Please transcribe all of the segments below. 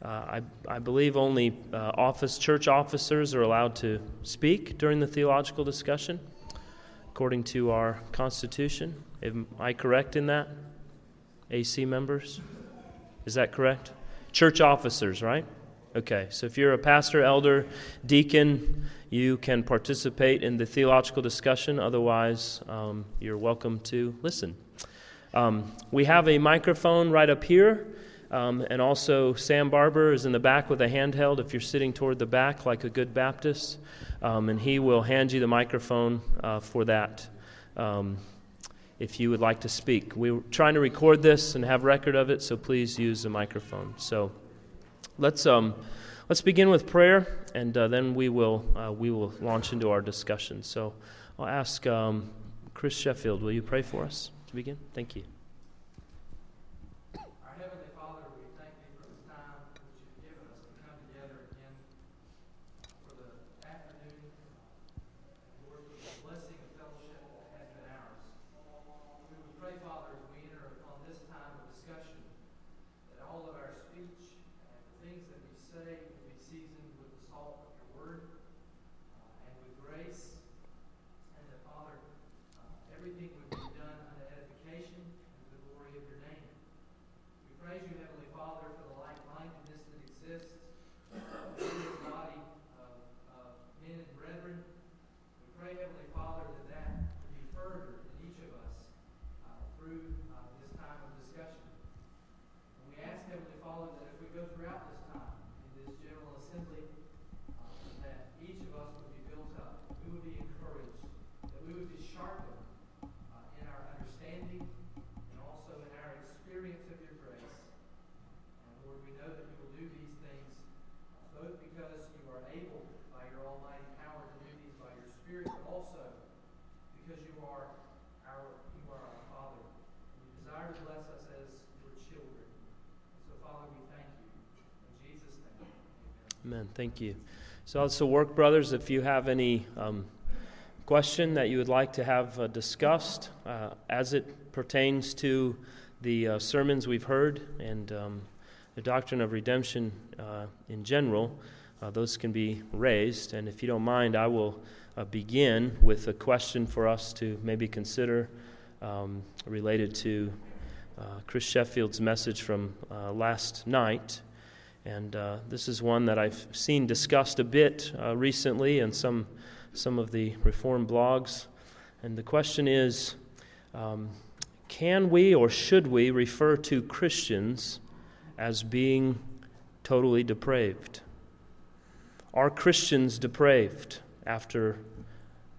Uh, I, I believe only uh, office church officers are allowed to speak during the theological discussion, according to our Constitution. Am I correct in that? AC members? Is that correct? Church officers, right? Okay, so if you're a pastor, elder, deacon, you can participate in the theological discussion. Otherwise, um, you're welcome to listen. Um, we have a microphone right up here. Um, and also, Sam Barber is in the back with a handheld if you're sitting toward the back like a good Baptist. Um, and he will hand you the microphone uh, for that um, if you would like to speak. We're trying to record this and have record of it, so please use the microphone. So let's, um, let's begin with prayer, and uh, then we will, uh, we will launch into our discussion. So I'll ask um, Chris Sheffield, will you pray for us to begin? Thank you. Thank you. So, also, work brothers, if you have any um, question that you would like to have uh, discussed uh, as it pertains to the uh, sermons we've heard and um, the doctrine of redemption uh, in general, uh, those can be raised. And if you don't mind, I will uh, begin with a question for us to maybe consider um, related to Chris Sheffield's message from last night. And uh, this is one that I've seen discussed a bit uh, recently in some, some of the reform blogs. And the question is um, can we or should we refer to Christians as being totally depraved? Are Christians depraved after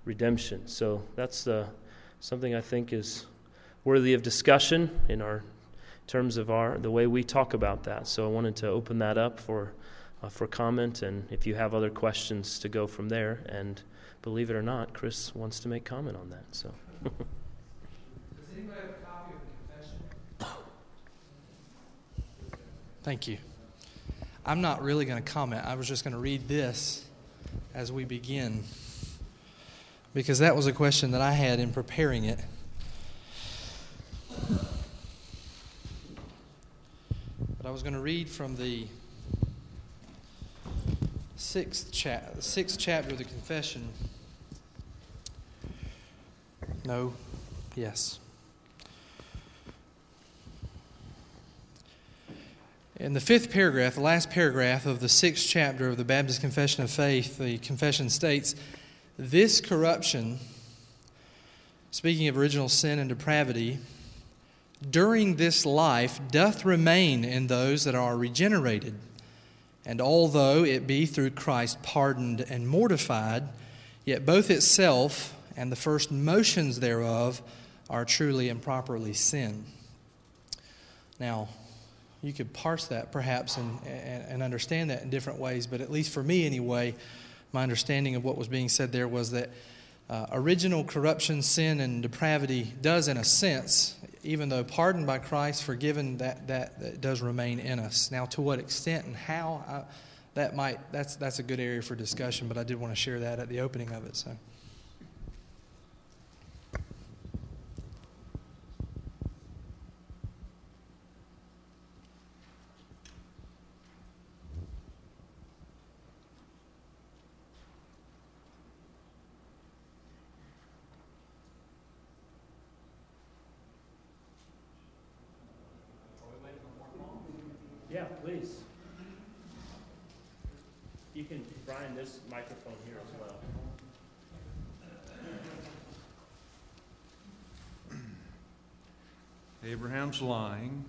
redemption? So that's uh, something I think is worthy of discussion in our terms of our the way we talk about that. So I wanted to open that up for uh, for comment, and if you have other questions, to go from there. And believe it or not, Chris wants to make comment on that. So. Thank you. I'm not really going to comment. I was just going to read this as we begin because that was a question that I had in preparing it. I was going to read from the sixth, cha- sixth chapter of the confession. No, yes. In the fifth paragraph, the last paragraph of the sixth chapter of the Baptist Confession of Faith, the confession states this corruption, speaking of original sin and depravity, during this life doth remain in those that are regenerated. And although it be through Christ pardoned and mortified, yet both itself and the first motions thereof are truly and properly sin. Now, you could parse that perhaps and, and, and, understand that in different ways, but at least for me anyway, my understanding of what was being said there was that uh, original corruption, sin, and depravity does, in a sense, even though pardoned by Christ, forgiven, that, that, that does remain in us. Now, to what extent and how, I, that might, that's, that's a good area for discussion, but I did want to share that at the opening of it. So. Yeah, please. You can, Brian, this microphone here as well. Abraham's lying,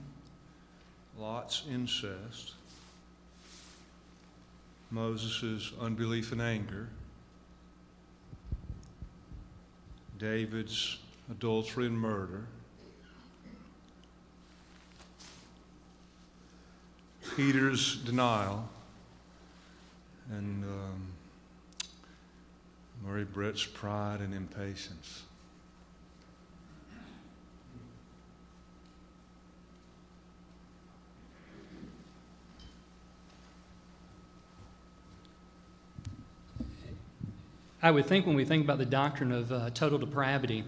Lot's incest, Moses' unbelief and anger, David's adultery and murder, Peter's denial, and um, Murray Brett's pride and impatience. I would think when we think about the doctrine of uh, total depravity,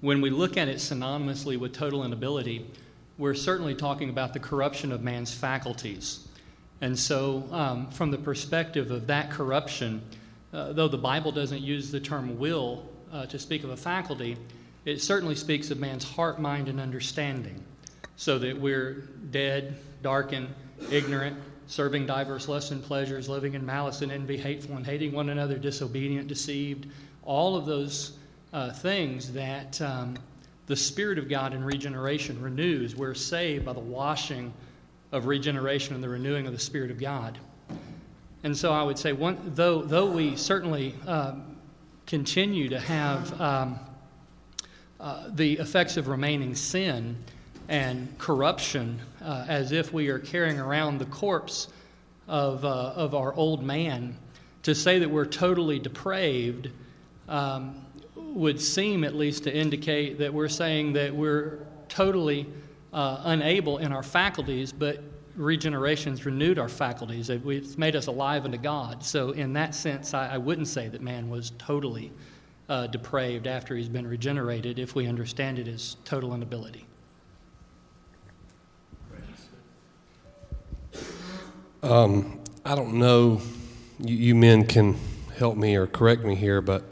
when we look at it synonymously with total inability, we're certainly talking about the corruption of man's faculties. And so, um, from the perspective of that corruption, uh, though the Bible doesn't use the term will uh, to speak of a faculty, it certainly speaks of man's heart, mind, and understanding. So that we're dead, darkened, ignorant, serving diverse lusts and pleasures, living in malice and envy, hateful and hating one another, disobedient, deceived, all of those uh, things that um, the Spirit of God in regeneration renews. We're saved by the washing of regeneration and the renewing of the Spirit of God. And so I would say, one, though, though we certainly um, continue to have um, uh, the effects of remaining sin, and corruption uh, as if we are carrying around the corpse of, uh, of our old man. To say that we're totally depraved um, would seem at least to indicate that we're saying that we're totally uh, unable in our faculties, but regeneration's renewed our faculties. It's made us alive unto God. So, in that sense, I, I wouldn't say that man was totally uh, depraved after he's been regenerated if we understand it as total inability. Um, I don't know, you, you, men can help me or correct me here, but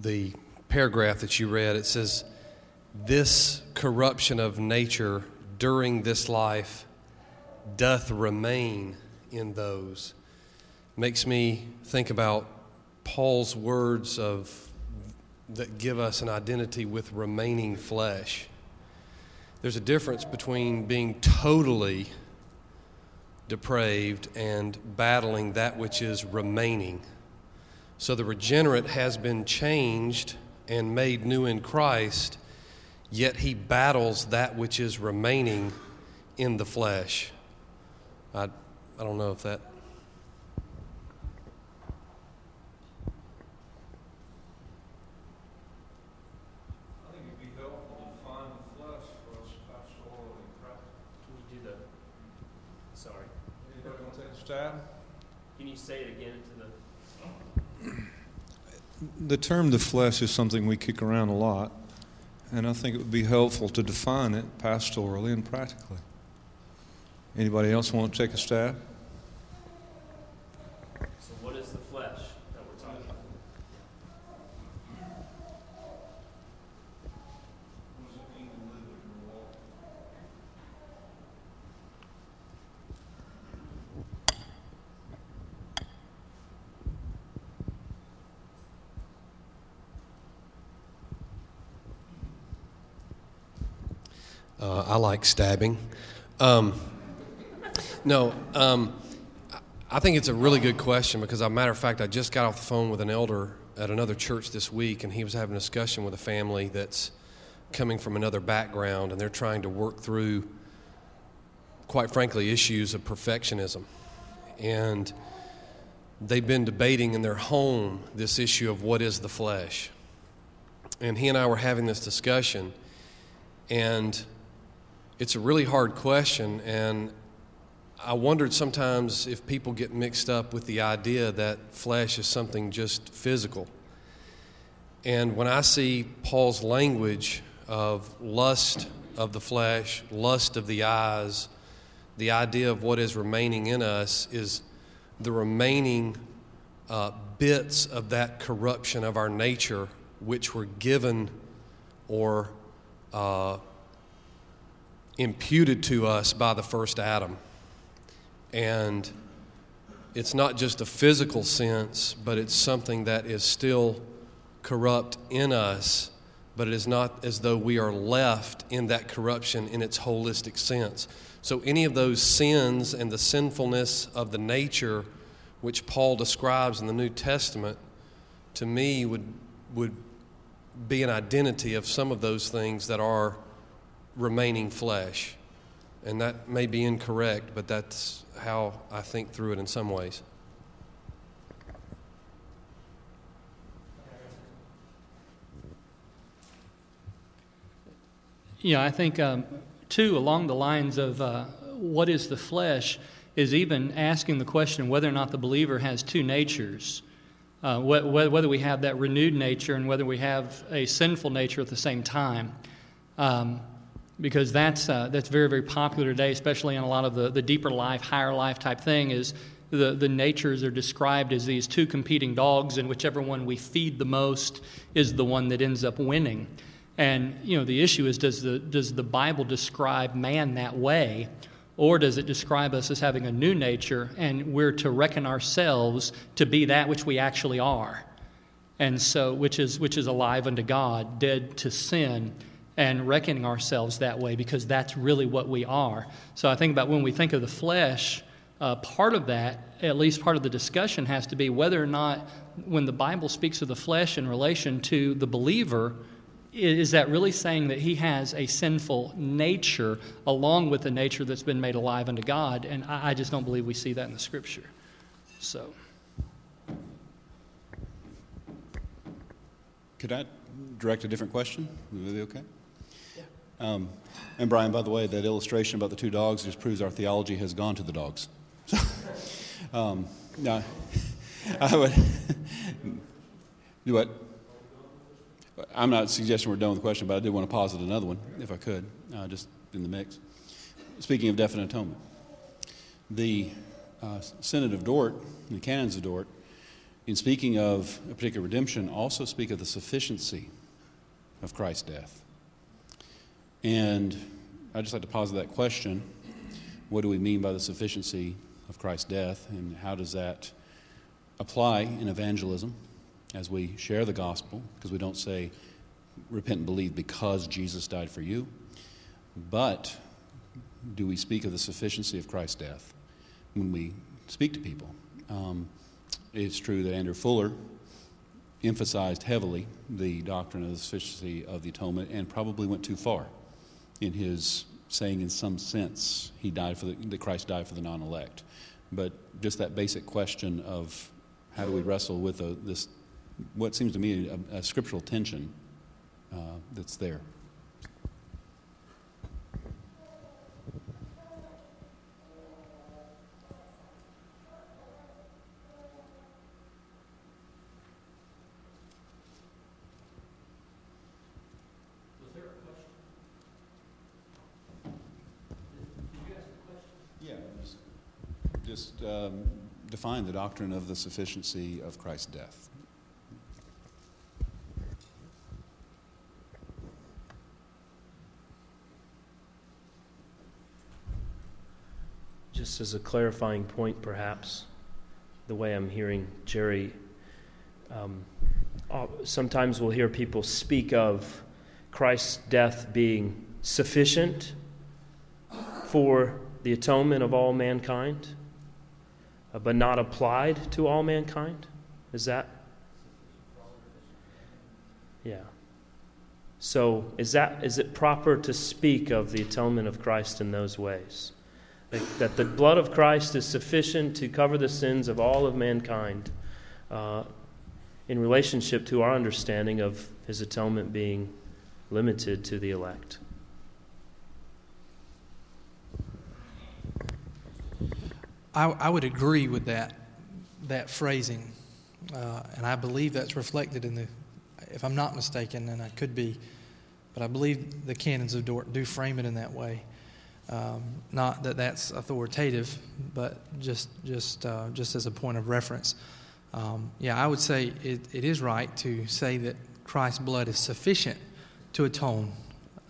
the paragraph that you read, it says, This corruption of nature during this life doth remain in those. Makes me think about Paul's words of that give us an identity with remaining flesh there's a difference between being totally depraved and battling that which is remaining. So the regenerate has been changed and made new in Christ, yet he battles that which is remaining in the flesh. I, I don't know if that Can you say it again to the. Term the flesh is something we kick around a lot, and I think it would be helpful to define it pastorally and practically. Anybody else want to take a stab? Uh, I like stabbing. Um, no, um, I think it's a really good question because, as a matter of fact, I just got off the phone with an elder at another church this week, and he was having a discussion with a family that's coming from another background, and they're trying to work through, quite frankly, issues of perfectionism. And they've been debating in their home this issue of what is the flesh. And he and I were having this discussion, and it's a really hard question, and I wondered sometimes if people get mixed up with the idea that flesh is something just physical. And when I see Paul's language of lust of the flesh, lust of the eyes, the idea of what is remaining in us is the remaining uh, bits of that corruption of our nature which were given or uh, imputed to us by the first Adam. And it's not just a physical sense, but it's something that is still corrupt in us, but it is not as though we are left in that corruption in its holistic sense. So, any of those sins and the sinfulness of the nature which Paul describes in the New Testament, to me, would, would be an identity of some of those things that are remaining flesh. And that may be incorrect, but that's how I think through it in some ways. Yeah, I think, um, too, along the lines of uh, what is the flesh, is even asking the question whether or not the believer has two natures. Uh, whether we have that renewed nature and whether we have a sinful nature at the same time. Um, because that's, uh, that's very, very popular today, especially in a lot of the, the deeper life, higher life type thing, is the, the natures are described as these two competing dogs, and whichever one we feed the most is the one that ends up winning. And, you know, the issue is does the, does the Bible describe man that way? Or does it describe us as having a new nature and we're to reckon ourselves to be that which we actually are? And so, which is, which is alive unto God, dead to sin, and reckoning ourselves that way because that's really what we are. So I think about when we think of the flesh, uh, part of that, at least part of the discussion, has to be whether or not when the Bible speaks of the flesh in relation to the believer, is that really saying that he has a sinful nature along with the nature that's been made alive unto God? And I, just don't believe we see that in the scripture. So. Could I direct a different question? Would that be okay? Um, and Brian, by the way, that illustration about the two dogs just proves our theology has gone to the dogs. um, no, I would do what? I'm not suggesting we're done with the question, but I did want to posit another one, if I could, uh, just in the mix. Speaking of definite atonement, the uh, Synod of Dort, the Canons of Dort, in speaking of a particular redemption, also speak of the sufficiency of Christ's death. And I'd just like to posit that question what do we mean by the sufficiency of Christ's death, and how does that apply in evangelism as we share the gospel? Because we don't say, repent and believe because Jesus died for you, but do we speak of the sufficiency of Christ's death when we speak to people? Um, it's true that Andrew Fuller emphasized heavily the doctrine of the sufficiency of the atonement and probably went too far in his saying, in some sense, he died for the, that Christ died for the non-elect. But just that basic question of how do we wrestle with a, this, what seems to me a, a scriptural tension uh, that's there. Just um, define the doctrine of the sufficiency of Christ's death. Just as a clarifying point, perhaps, the way I'm hearing Jerry, um, uh, sometimes we'll hear people speak of Christ's death being sufficient for the atonement of all mankind. Uh, but not applied to all mankind? Is that? Yeah. So is that is it proper to speak of the atonement of Christ in those ways? That, that the blood of Christ is sufficient to cover the sins of all of mankind uh, in relationship to our understanding of his atonement being limited to the elect. I, I would agree with that, that phrasing. Uh, and I believe that's reflected in the, if I'm not mistaken, and I could be, but I believe the canons of Dort do frame it in that way. Um, not that that's authoritative, but just just uh, just as a point of reference. Um, yeah, I would say it, it is right to say that Christ's blood is sufficient to atone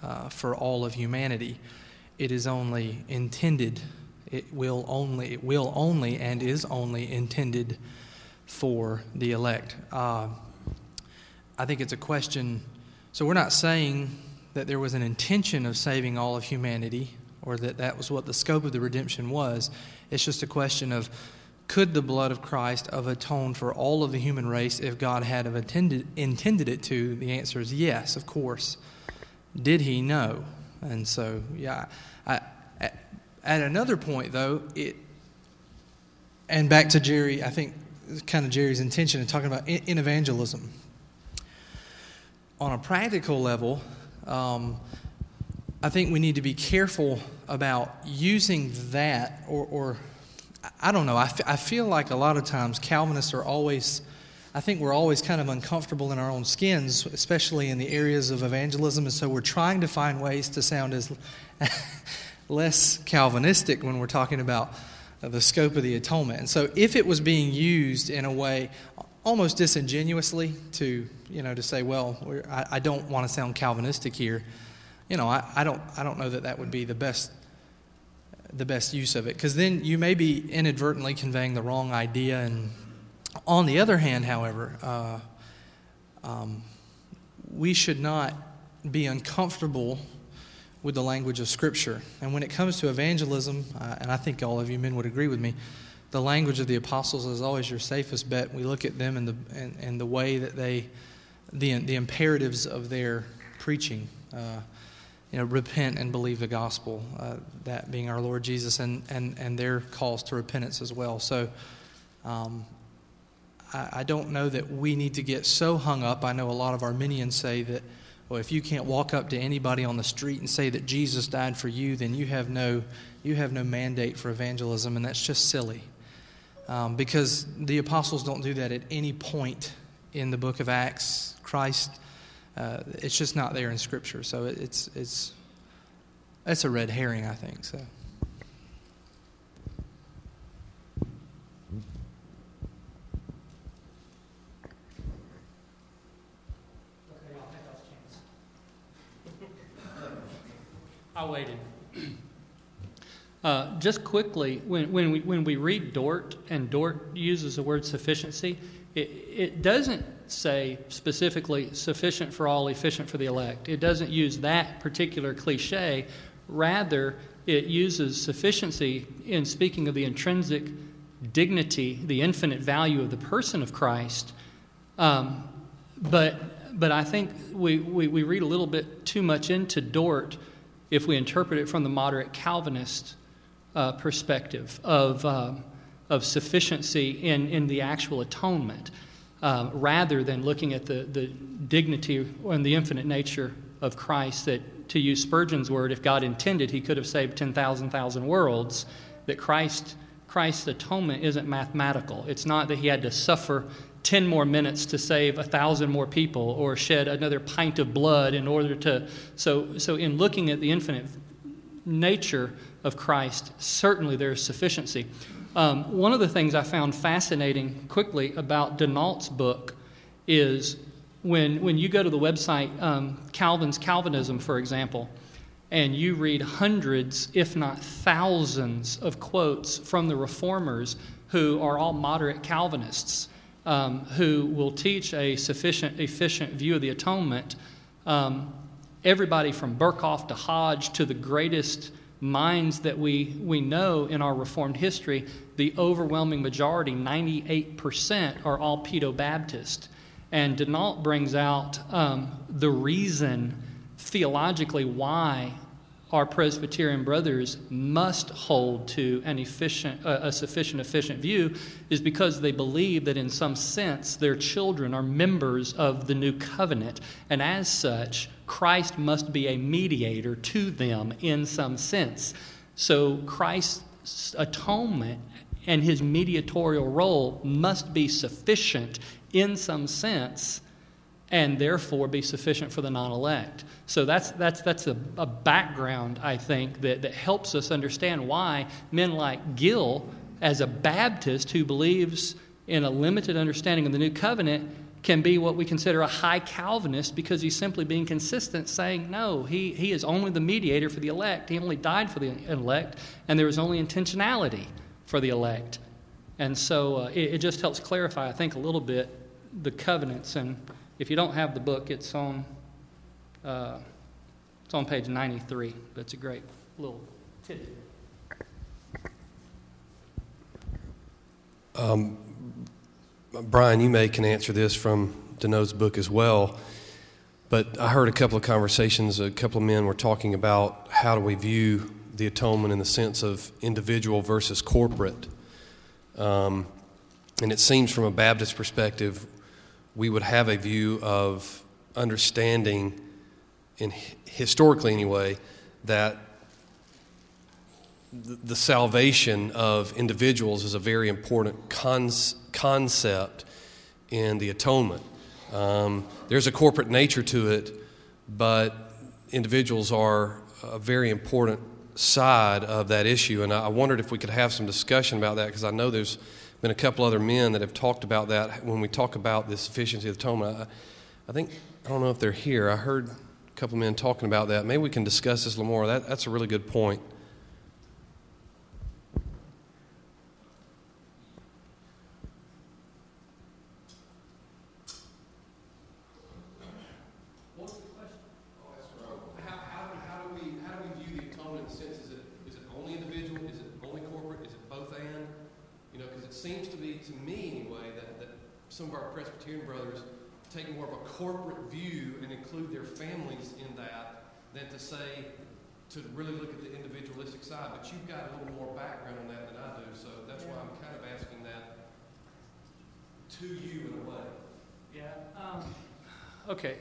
uh, for all of humanity. it is only intended, it will only, it will only, and is only intended for the elect. Uh, I think it's a question. So we're not saying that there was an intention of saving all of humanity or that that was what the scope of the redemption was. It's just a question of could the blood of Christ have atoned for all of the human race if God had have intended, intended it to? The answer is yes, of course. Did he? know? And so, yeah. At, another point, though, it, and back to Jerry, I think kind of Jerry's intention in talking about in evangelism. On a practical level, um, I think we need to be careful about using that, or, or I don't know. I, f- I feel like a lot of times Calvinists are always, I think we're always kind of uncomfortable in our own skins, especially in the areas of evangelism, and so we're trying to find ways to sound as less Calvinistic when we're talking about the scope of the atonement. And so if it was being used in a way almost disingenuously to, you know, to say, well, I, I, don't want to sound Calvinistic here, you know, I, I, don't, I don't know that that would be the best, the best use of it. Because then you may be inadvertently conveying the wrong idea. And on the other hand, however, uh, um, we should not be uncomfortable with the language of Scripture. And when it comes to evangelism, uh, and I think all of you men would agree with me, the language of the apostles is always your safest bet. We look at them and the, and, and the way that they, the, the imperatives of their preaching. Uh, you know, repent and believe the gospel, uh, that being our Lord Jesus, and, and, and their calls to repentance as well. So um, I, I don't know that we need to get so hung up. I know a lot of Arminians say that well, if you can't walk up to anybody on the street and say that Jesus died for you, then you have no, you have no mandate for evangelism, and that's just silly. Um, because the apostles don't do that at any point in the book of Acts. Christ, uh, it's just not there in Scripture. So it's, it's, it's a red herring, I think. So. I waited. Uh, just quickly, when, when, we, when we read Dort, and Dort uses the word sufficiency, it, it doesn't say specifically sufficient for all, efficient for the elect. It doesn't use that particular cliche. Rather, it uses sufficiency in speaking of the intrinsic dignity, the infinite value of the person of Christ. Um, but, but I think we, we, we read a little bit too much into Dort if we interpret it from the moderate Calvinist uh, perspective of, um, of sufficiency in, in the actual atonement, uh, rather than looking at the, the dignity and the infinite nature of Christ. That, to use Spurgeon's word, if God intended, he could have saved 10,000 thousand worlds. That Christ, Christ's atonement isn't mathematical. It's not that he had to suffer 10 more minutes to save a thousand more people or shed another pint of blood in order to. So, so in looking at the infinite nature of Christ, certainly there is sufficiency. Um, one of the things I found fascinating quickly about Denault's book is when, when you go to the website um, Calvin's Calvinism, for example, and you read hundreds, if not thousands, of quotes from the reformers who are all moderate Calvinists um, who will teach a sufficient, efficient view of the atonement. Um, everybody from Berkhof to Hodge to the greatest minds that we, we know in our Reformed history, the overwhelming majority, 98%, are all Pedo Baptist. And Denault brings out um, the reason theologically why our Presbyterian brothers must hold to an efficient, uh, a sufficient, efficient view is because they believe that in some sense their children are members of the new covenant, and as such, Christ must be a mediator to them in some sense. So Christ's atonement and his mediatorial role must be sufficient in some sense and therefore be sufficient for the non elect. So that's, that's, that's a, a, background, I think, that, that helps us understand why men like Gill, as a Baptist who believes in a limited understanding of the new covenant, can be what we consider a high Calvinist because he's simply being consistent, saying, no, he, he is only the mediator for the elect. He only died for the elect, and there is only intentionality for the elect. And so uh, it, it, just helps clarify, I think, a little bit the covenants. And if you don't have the book, it's on, uh, it's on page 93. That's a great little tidbit. Um, Brian, you may can answer this from Denault's book as well. But I heard a couple of conversations, a couple of men were talking about how do we view the atonement in the sense of individual versus corporate. Um, and it seems from a Baptist perspective, we would have a view of understanding, in historically anyway, that the salvation of individuals is a very important concept in the atonement. Um, there's a corporate nature to it, but individuals are a very important side of that issue. And I wondered if we could have some discussion about that because I know there's been a couple other men that have talked about that when we talk about the sufficiency of the atonement. I, I think, I don't know if they're here. I heard a couple men talking about that. Maybe we can discuss this a little more. That, that's a really good point. some of our Presbyterian brothers take more of a corporate view and include their families in that than to say, to really look at the individualistic side. But you've got a little more background on that than I do, so that's why I'm kind of asking that to you in a way. Yeah. Um, okay.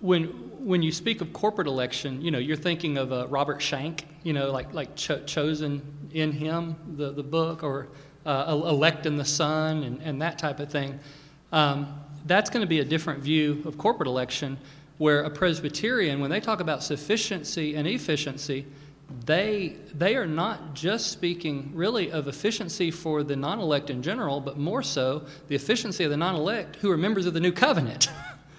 When, when you speak of corporate election, you know, you're thinking of uh, Robert Shank, you know, like, like cho- chosen in him, the, the book, or uh, Elect in the Son and, and that type of thing. Um, that's going to be a different view of corporate election, where a Presbyterian, when they talk about sufficiency and efficiency, they, they are not just speaking really of efficiency for the non elect in general, but more so the efficiency of the non elect who are members of the new covenant.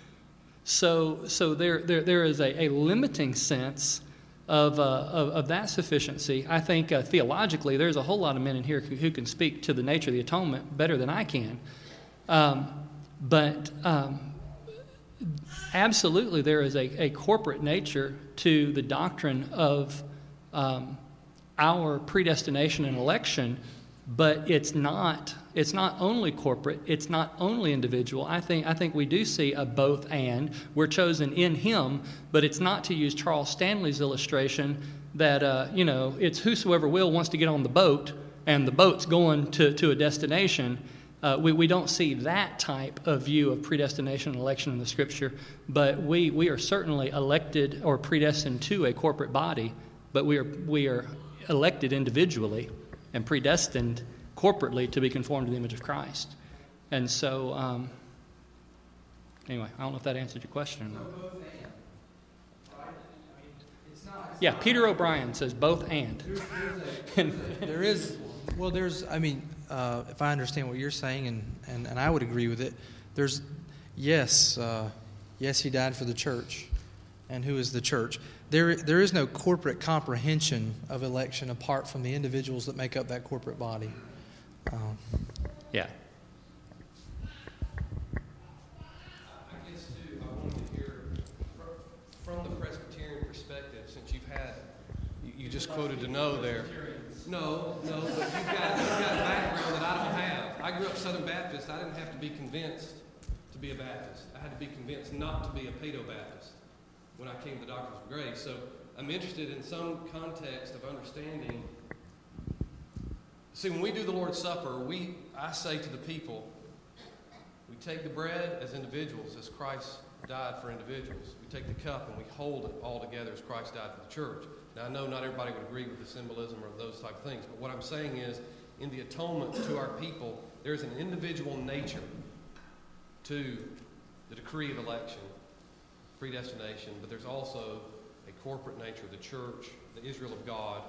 so so there, there, there is a, a limiting sense of, uh, of, of, that sufficiency, I think uh, theologically there's a whole lot of men in here who, who, can speak to the nature of the atonement better than I can. Um, but um, absolutely, there is a, a, corporate nature to the doctrine of um, our predestination and election, but it's not it's not only corporate, it's not only individual. I think, I think we do see a both and. We're chosen in Him, but it's not to use Charles Stanley's illustration that, uh, you know, it's whosoever will wants to get on the boat and the boat's going to, to a destination. Uh, we, we don't see that type of view of predestination and election in the scripture, but we, we are certainly elected or predestined to a corporate body, but we are, we are elected individually and predestined corporately to be conformed to the image of Christ. And so, um, anyway, I don't know if that answered your question. Yeah, Peter O'Brien says both and. there is, well, there's, I mean, uh, if I understand what you're saying, and, and, and I would agree with it, there's, yes, uh, yes, he died for the church. And who is the church? There, there is no corporate comprehension of election apart from the individuals that make up that corporate body. Um, yeah. I guess, too, I wanted to hear from the Presbyterian perspective, since you've had, you, just quoted Denault there. No, no, but you've got, you've got a background that I don't have. I grew up Southern Baptist. I didn't have to be convinced to be a Baptist. I had to be convinced not to be a pedo Baptist when I came to Doctrines of Grace. So I'm interested in some context of understanding See, when we do the Lord's Supper, we, I say to the people, we take the bread as individuals, as Christ died for individuals. We take the cup and we hold it all together as Christ died for the church. Now, I know not everybody would agree with the symbolism or those type of things, but what I'm saying is, in the atonement to our people, there's an individual nature to the decree of election, predestination, but there's also a corporate nature, of the church, the Israel of God.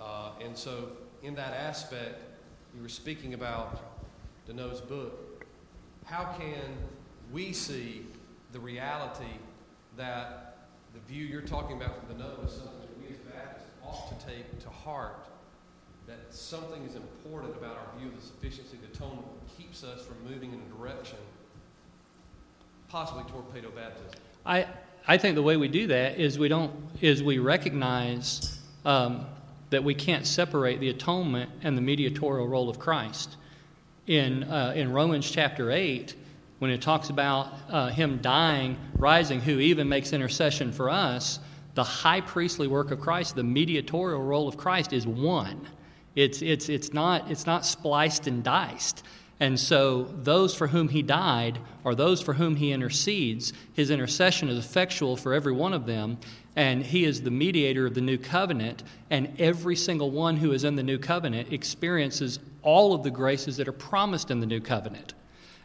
Uh, and so in that aspect, you were speaking about Denault's book, how can we see the reality that the view you're talking about from DeNo is something that we as Baptists ought to take to heart? That something is important about our view of the sufficiency of the atonement that keeps us from moving in a direction possibly torpedo baptism. I, I think the way we do that is we don't is we recognize um, that we can't separate the atonement and the mediatorial role of Christ. In uh, in Romans chapter eight, when it talks about uh, him dying, rising, who even makes intercession for us, the high priestly work of Christ, the mediatorial role of Christ, is one. It's it's it's not it's not spliced and diced. And so, those for whom he died are those for whom he intercedes. His intercession is effectual for every one of them, and he is the mediator of the new covenant. And every single one who is in the new covenant experiences all of the graces that are promised in the new covenant.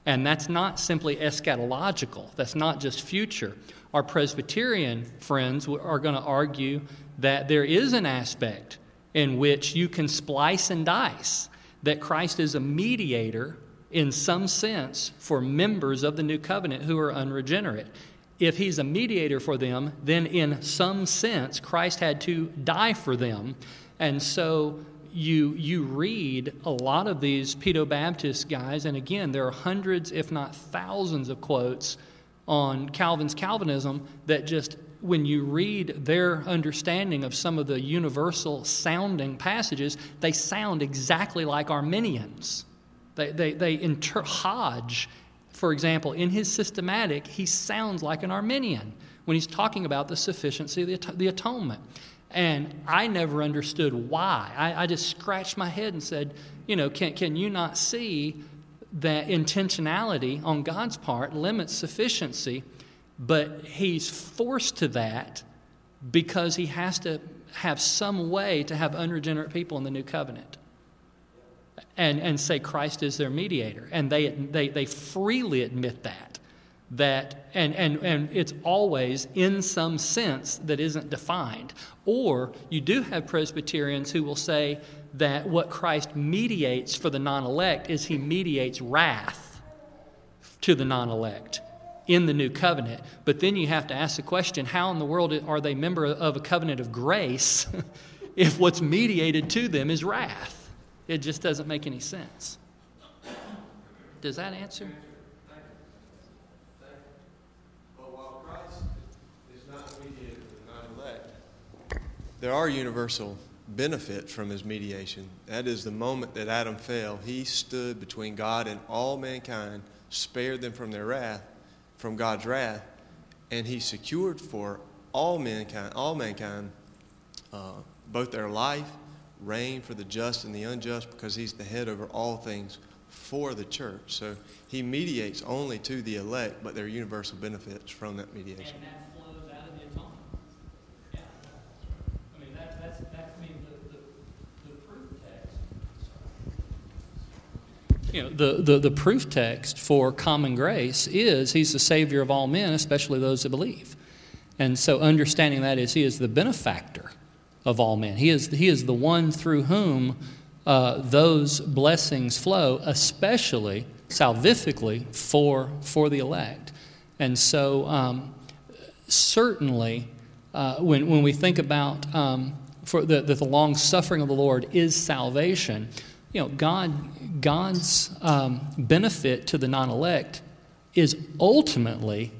And that's not simply eschatological, that's not just future. Our Presbyterian friends are going to argue that there is an aspect in which you can splice and dice that Christ is a mediator in some sense for members of the new covenant who are unregenerate. If he's a mediator for them, then in some sense Christ had to die for them. And so you you read a lot of these pedo Baptist guys, and again, there are hundreds, if not thousands, of quotes on Calvin's Calvinism that just when you read their understanding of some of the universal sounding passages, they sound exactly like Arminians. They, they, they inter- Hodge, for example, in his systematic, he sounds like an Arminian when he's talking about the sufficiency of the, the atonement. And I never understood why. I, I just scratched my head and said, you know, can, can you not see that intentionality on God's part limits sufficiency? But he's forced to that because he has to have some way to have unregenerate people in the new covenant and, and say Christ is their mediator. And they, they, they freely admit that. That and, and, and it's always in some sense that isn't defined. Or you do have Presbyterians who will say that what Christ mediates for the non elect is he mediates wrath to the non elect in the new covenant. But then you have to ask the question how in the world are they member of a covenant of grace if what's mediated to them is wrath? It just doesn't make any sense. Does that answer? There are universal benefits from his mediation. That is the moment that Adam fell, he stood between God and all mankind, spared them from their wrath, from God's wrath, and He secured for all mankind, all mankind, uh, both their life, reign for the just and the unjust, because He's the head over all things for the church. So He mediates only to the elect, but there are universal benefits from that mediation. You know, the, atonement. Yeah. I mean that that's that I mean the, the proof text sorry the proof text for common grace is he's the Savior of all men, especially those that believe. And so understanding that is he is the benefactor of all men. He is, he is the one through whom uh, those blessings flow, especially salvifically for, for the elect. And so, um, certainly, uh, when, when we think about um, for the, that the long suffering of the Lord is salvation, you know, God, God's um, benefit to the non elect is ultimately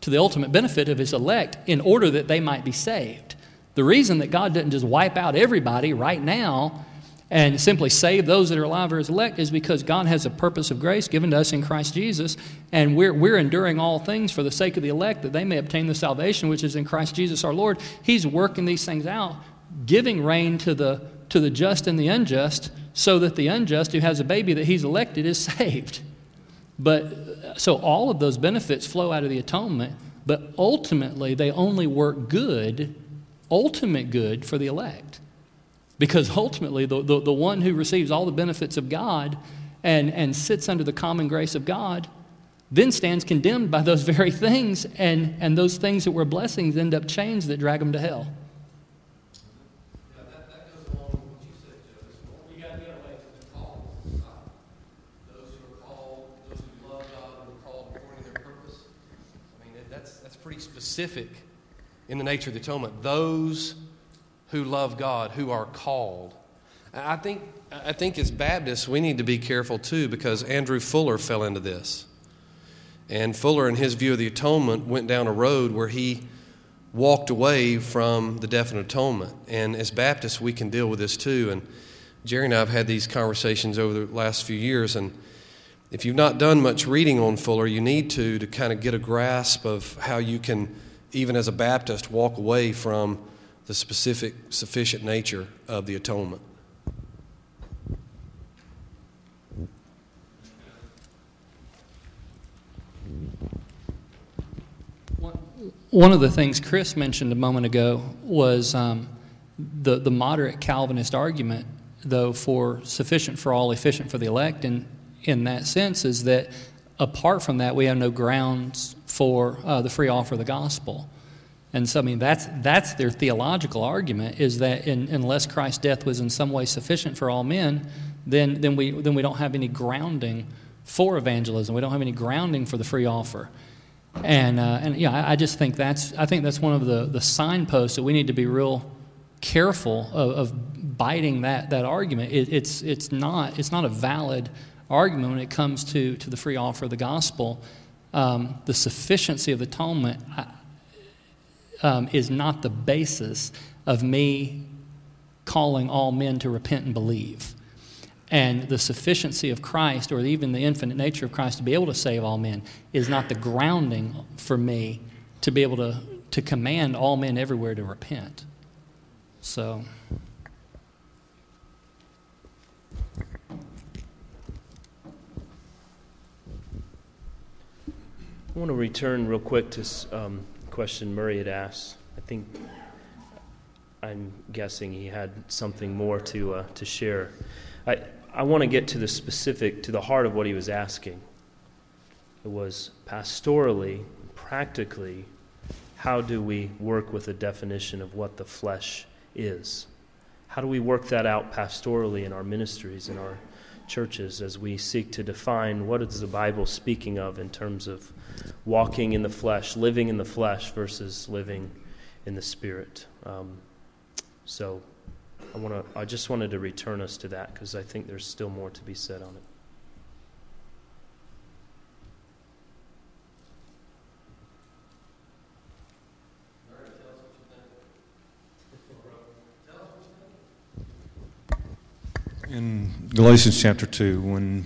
to the ultimate benefit of his elect in order that they might be saved. The reason that God didn't just wipe out everybody right now and simply save those that are alive or elect is because God has a purpose of grace given to us in Christ Jesus, and we're, we're enduring all things for the sake of the elect that they may obtain the salvation which is in Christ Jesus our Lord. He's working these things out, giving rain to the, to the just and the unjust so that the unjust who has a baby that he's elected is saved. But so all of those benefits flow out of the atonement, but ultimately they only work good, ultimate good for the elect. Because ultimately, the, the, the, one who receives all the benefits of God and, and sits under the common grace of God then stands condemned by those very things, and, and those things that were blessings end up chains that drag them to hell. specific in the nature of the atonement. Those who love God, who are called. I think, I think as Baptists, we need to be careful too because Andrew Fuller fell into this. And Fuller, in his view of the atonement, went down a road where he walked away from the definite atonement. And as Baptists, we can deal with this too. And Jerry and I have had these conversations over the last few years. And if you've not done much reading on Fuller, you need to to kind of get a grasp of how you can, even as a Baptist, walk away from the specific, sufficient nature of the atonement. One of the things Chris mentioned a moment ago was um, the, the moderate Calvinist argument, though, for sufficient for all, efficient for the elect. And in that sense, is that apart from that, we have no grounds for uh, the free offer of the gospel. And so, I mean, that's, that's their theological argument is that in, unless Christ's death was in some way sufficient for all men, then, then, we, then we don't have any grounding for evangelism. We don't have any grounding for the free offer. And, uh, and yeah, I, I, just think that's, I think that's one of the, the signposts that we need to be real careful of, of biting that, that argument. It, it's, it's, not, it's not a valid argument when it comes to, to the free offer of the gospel. Um, the sufficiency of atonement um, is not the basis of me calling all men to repent and believe and the sufficiency of Christ, or even the infinite nature of Christ to be able to save all men, is not the grounding for me to be able to, to command all men everywhere to repent. So. I want to return real quick to um, question Murray had asked. I think I'm guessing he had something more to uh, to share. I, I want to get to the specific, to the heart of what he was asking. It was pastorally, practically, how do we work with a definition of what the flesh is? How do we work that out pastorally in our ministries, in our churches, as we seek to define what is the Bible speaking of in terms of walking in the flesh, living in the flesh versus living in the spirit? Um, so I, wanna, I just wanted to return us to that because I think there's still more to be said on it. In Galatians chapter 2, when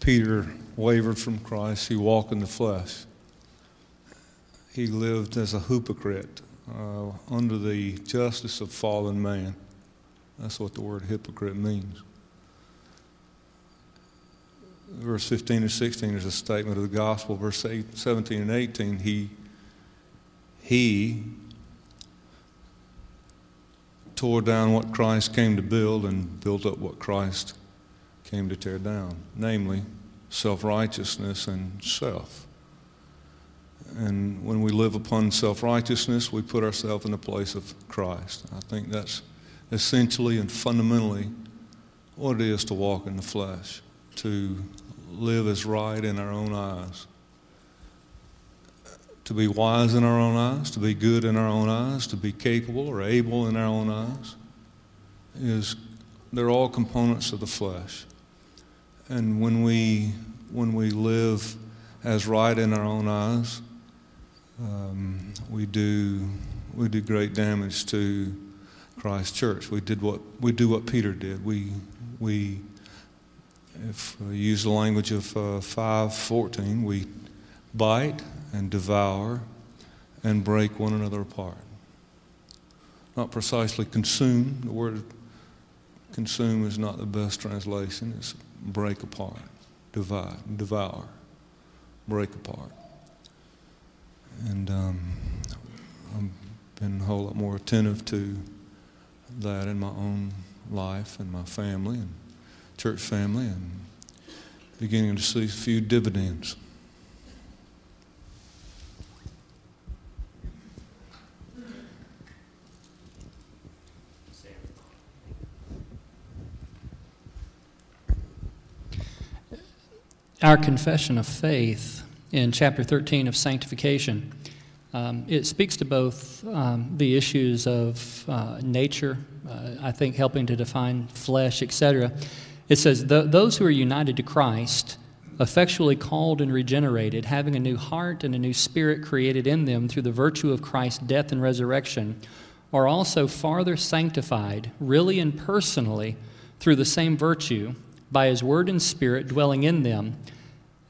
Peter wavered from Christ, he walked in the flesh. He lived as a hypocrite uh, under the justice of fallen man. That's what the word hypocrite means. Verse 15 and 16 is a statement of the gospel. Verse 8, 17 and 18, he, he tore down what Christ came to build and built up what Christ came to tear down, namely self righteousness and self. And when we live upon self righteousness, we put ourselves in the place of Christ. I think that's essentially and fundamentally what it is to walk in the flesh, to live as right in our own eyes, to be wise in our own eyes, to be good in our own eyes, to be capable or able in our own eyes, is they're all components of the flesh. And when we when we live as right in our own eyes, um, we do we do great damage to Christ Church. We did what we do what Peter did. We we if we use the language of uh, 514, we bite and devour and break one another apart. Not precisely consume. The word consume is not the best translation. It's break apart, divide, devour, break apart. And um, I've been a whole lot more attentive to that in my own life and my family and church family and beginning to see a few dividends. Our confession of faith in chapter 13 of sanctification Um, it speaks to both um, the issues of uh, nature, uh, I think helping to define flesh, etc. It says, Those who are united to Christ, effectually called and regenerated, having a new heart and a new spirit created in them through the virtue of Christ's death and resurrection, are also farther sanctified, really and personally, through the same virtue, by his word and spirit dwelling in them.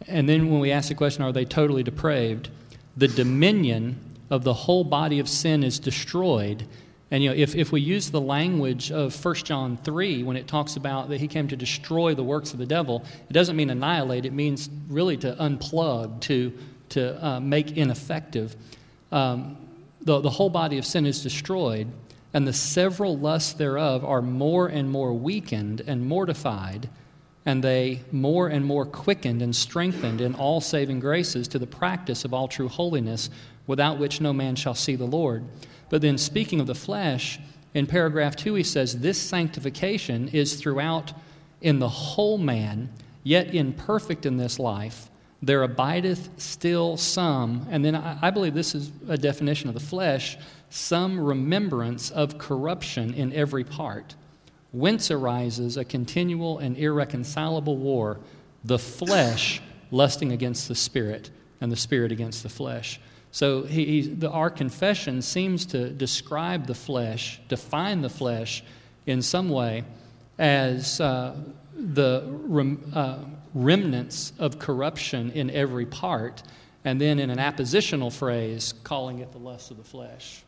And then when we ask the question, are they totally depraved? The dominion of the whole body of sin is destroyed. And you know, if, if we use the language of 1 John 3, when it talks about that he came to destroy the works of the devil, it doesn't mean annihilate, it means really to unplug, to, to uh, make ineffective. Um, the, the whole body of sin is destroyed, and the several lusts thereof are more and more weakened and mortified, and they more and more quickened and strengthened in all saving graces to the practice of all true holiness, without which no man shall see the Lord. But then, speaking of the flesh, in paragraph 2, he says, This sanctification is throughout in the whole man, yet imperfect in this life there abideth still some, and then I, I believe this is a definition of the flesh, some remembrance of corruption in every part, whence arises a continual and irreconcilable war, the flesh lusting against the spirit, and the spirit against the flesh. So he, the, our confession seems to describe the flesh, define the flesh in some way as uh, the uh, remnants of corruption in every part, and then in an appositional phrase, calling it the lust of the flesh.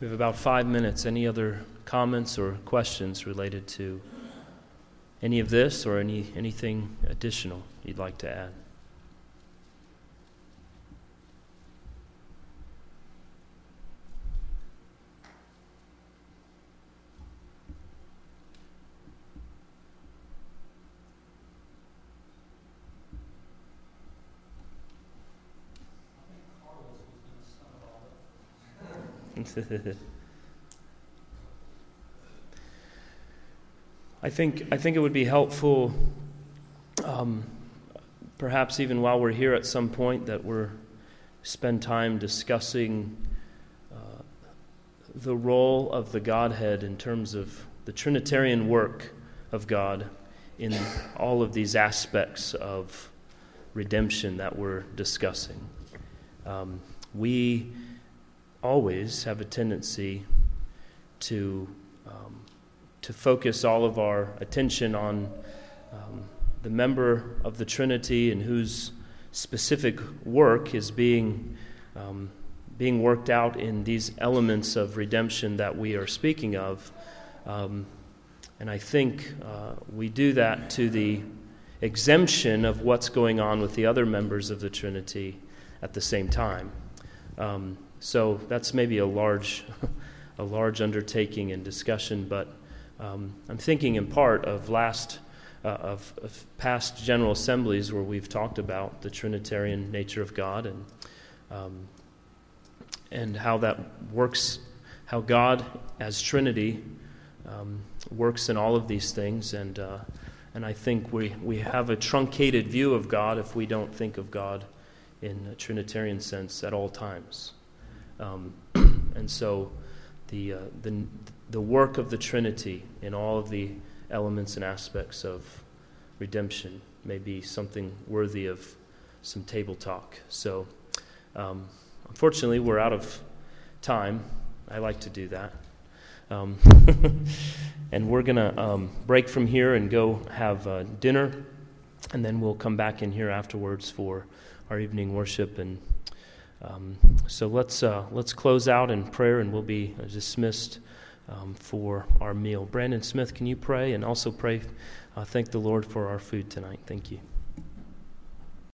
We have about five minutes. Any other comments or questions related to any of this or any, anything additional you'd like to add? I think I think it would be helpful, um, perhaps even while we're here at some point, that we're spend time discussing uh, the role of the Godhead in terms of the Trinitarian work of God in all of these aspects of redemption that we're discussing. Um, we always have a tendency to, um, to focus all of our attention on um, the member of the Trinity and whose specific work is being, um, being worked out in these elements of redemption that we are speaking of. Um, and I think uh, we do that to the exemption of what's going on with the other members of the Trinity at the same time. Um, so that's maybe a large, a large undertaking and discussion, but um, I'm thinking in part of last, uh, of, of, past General Assemblies where we've talked about the Trinitarian nature of God and, um, and how that works, how God as Trinity um, works in all of these things. And, uh, and I think we, we have a truncated view of God if we don't think of God in a Trinitarian sense at all times. Um, and so the, uh, the, the work of the Trinity in all of the elements and aspects of redemption may be something worthy of some table talk. So, um, unfortunately, we're out of time. I like to do that. Um, and we're going to um, break from here and go have uh, dinner, and then we'll come back in here afterwards for our evening worship and um, so let's, uh, let's close out in prayer and we'll be dismissed um, for our meal. Brandon Smith, can you pray and also pray? Uh, thank the Lord for our food tonight. Thank you.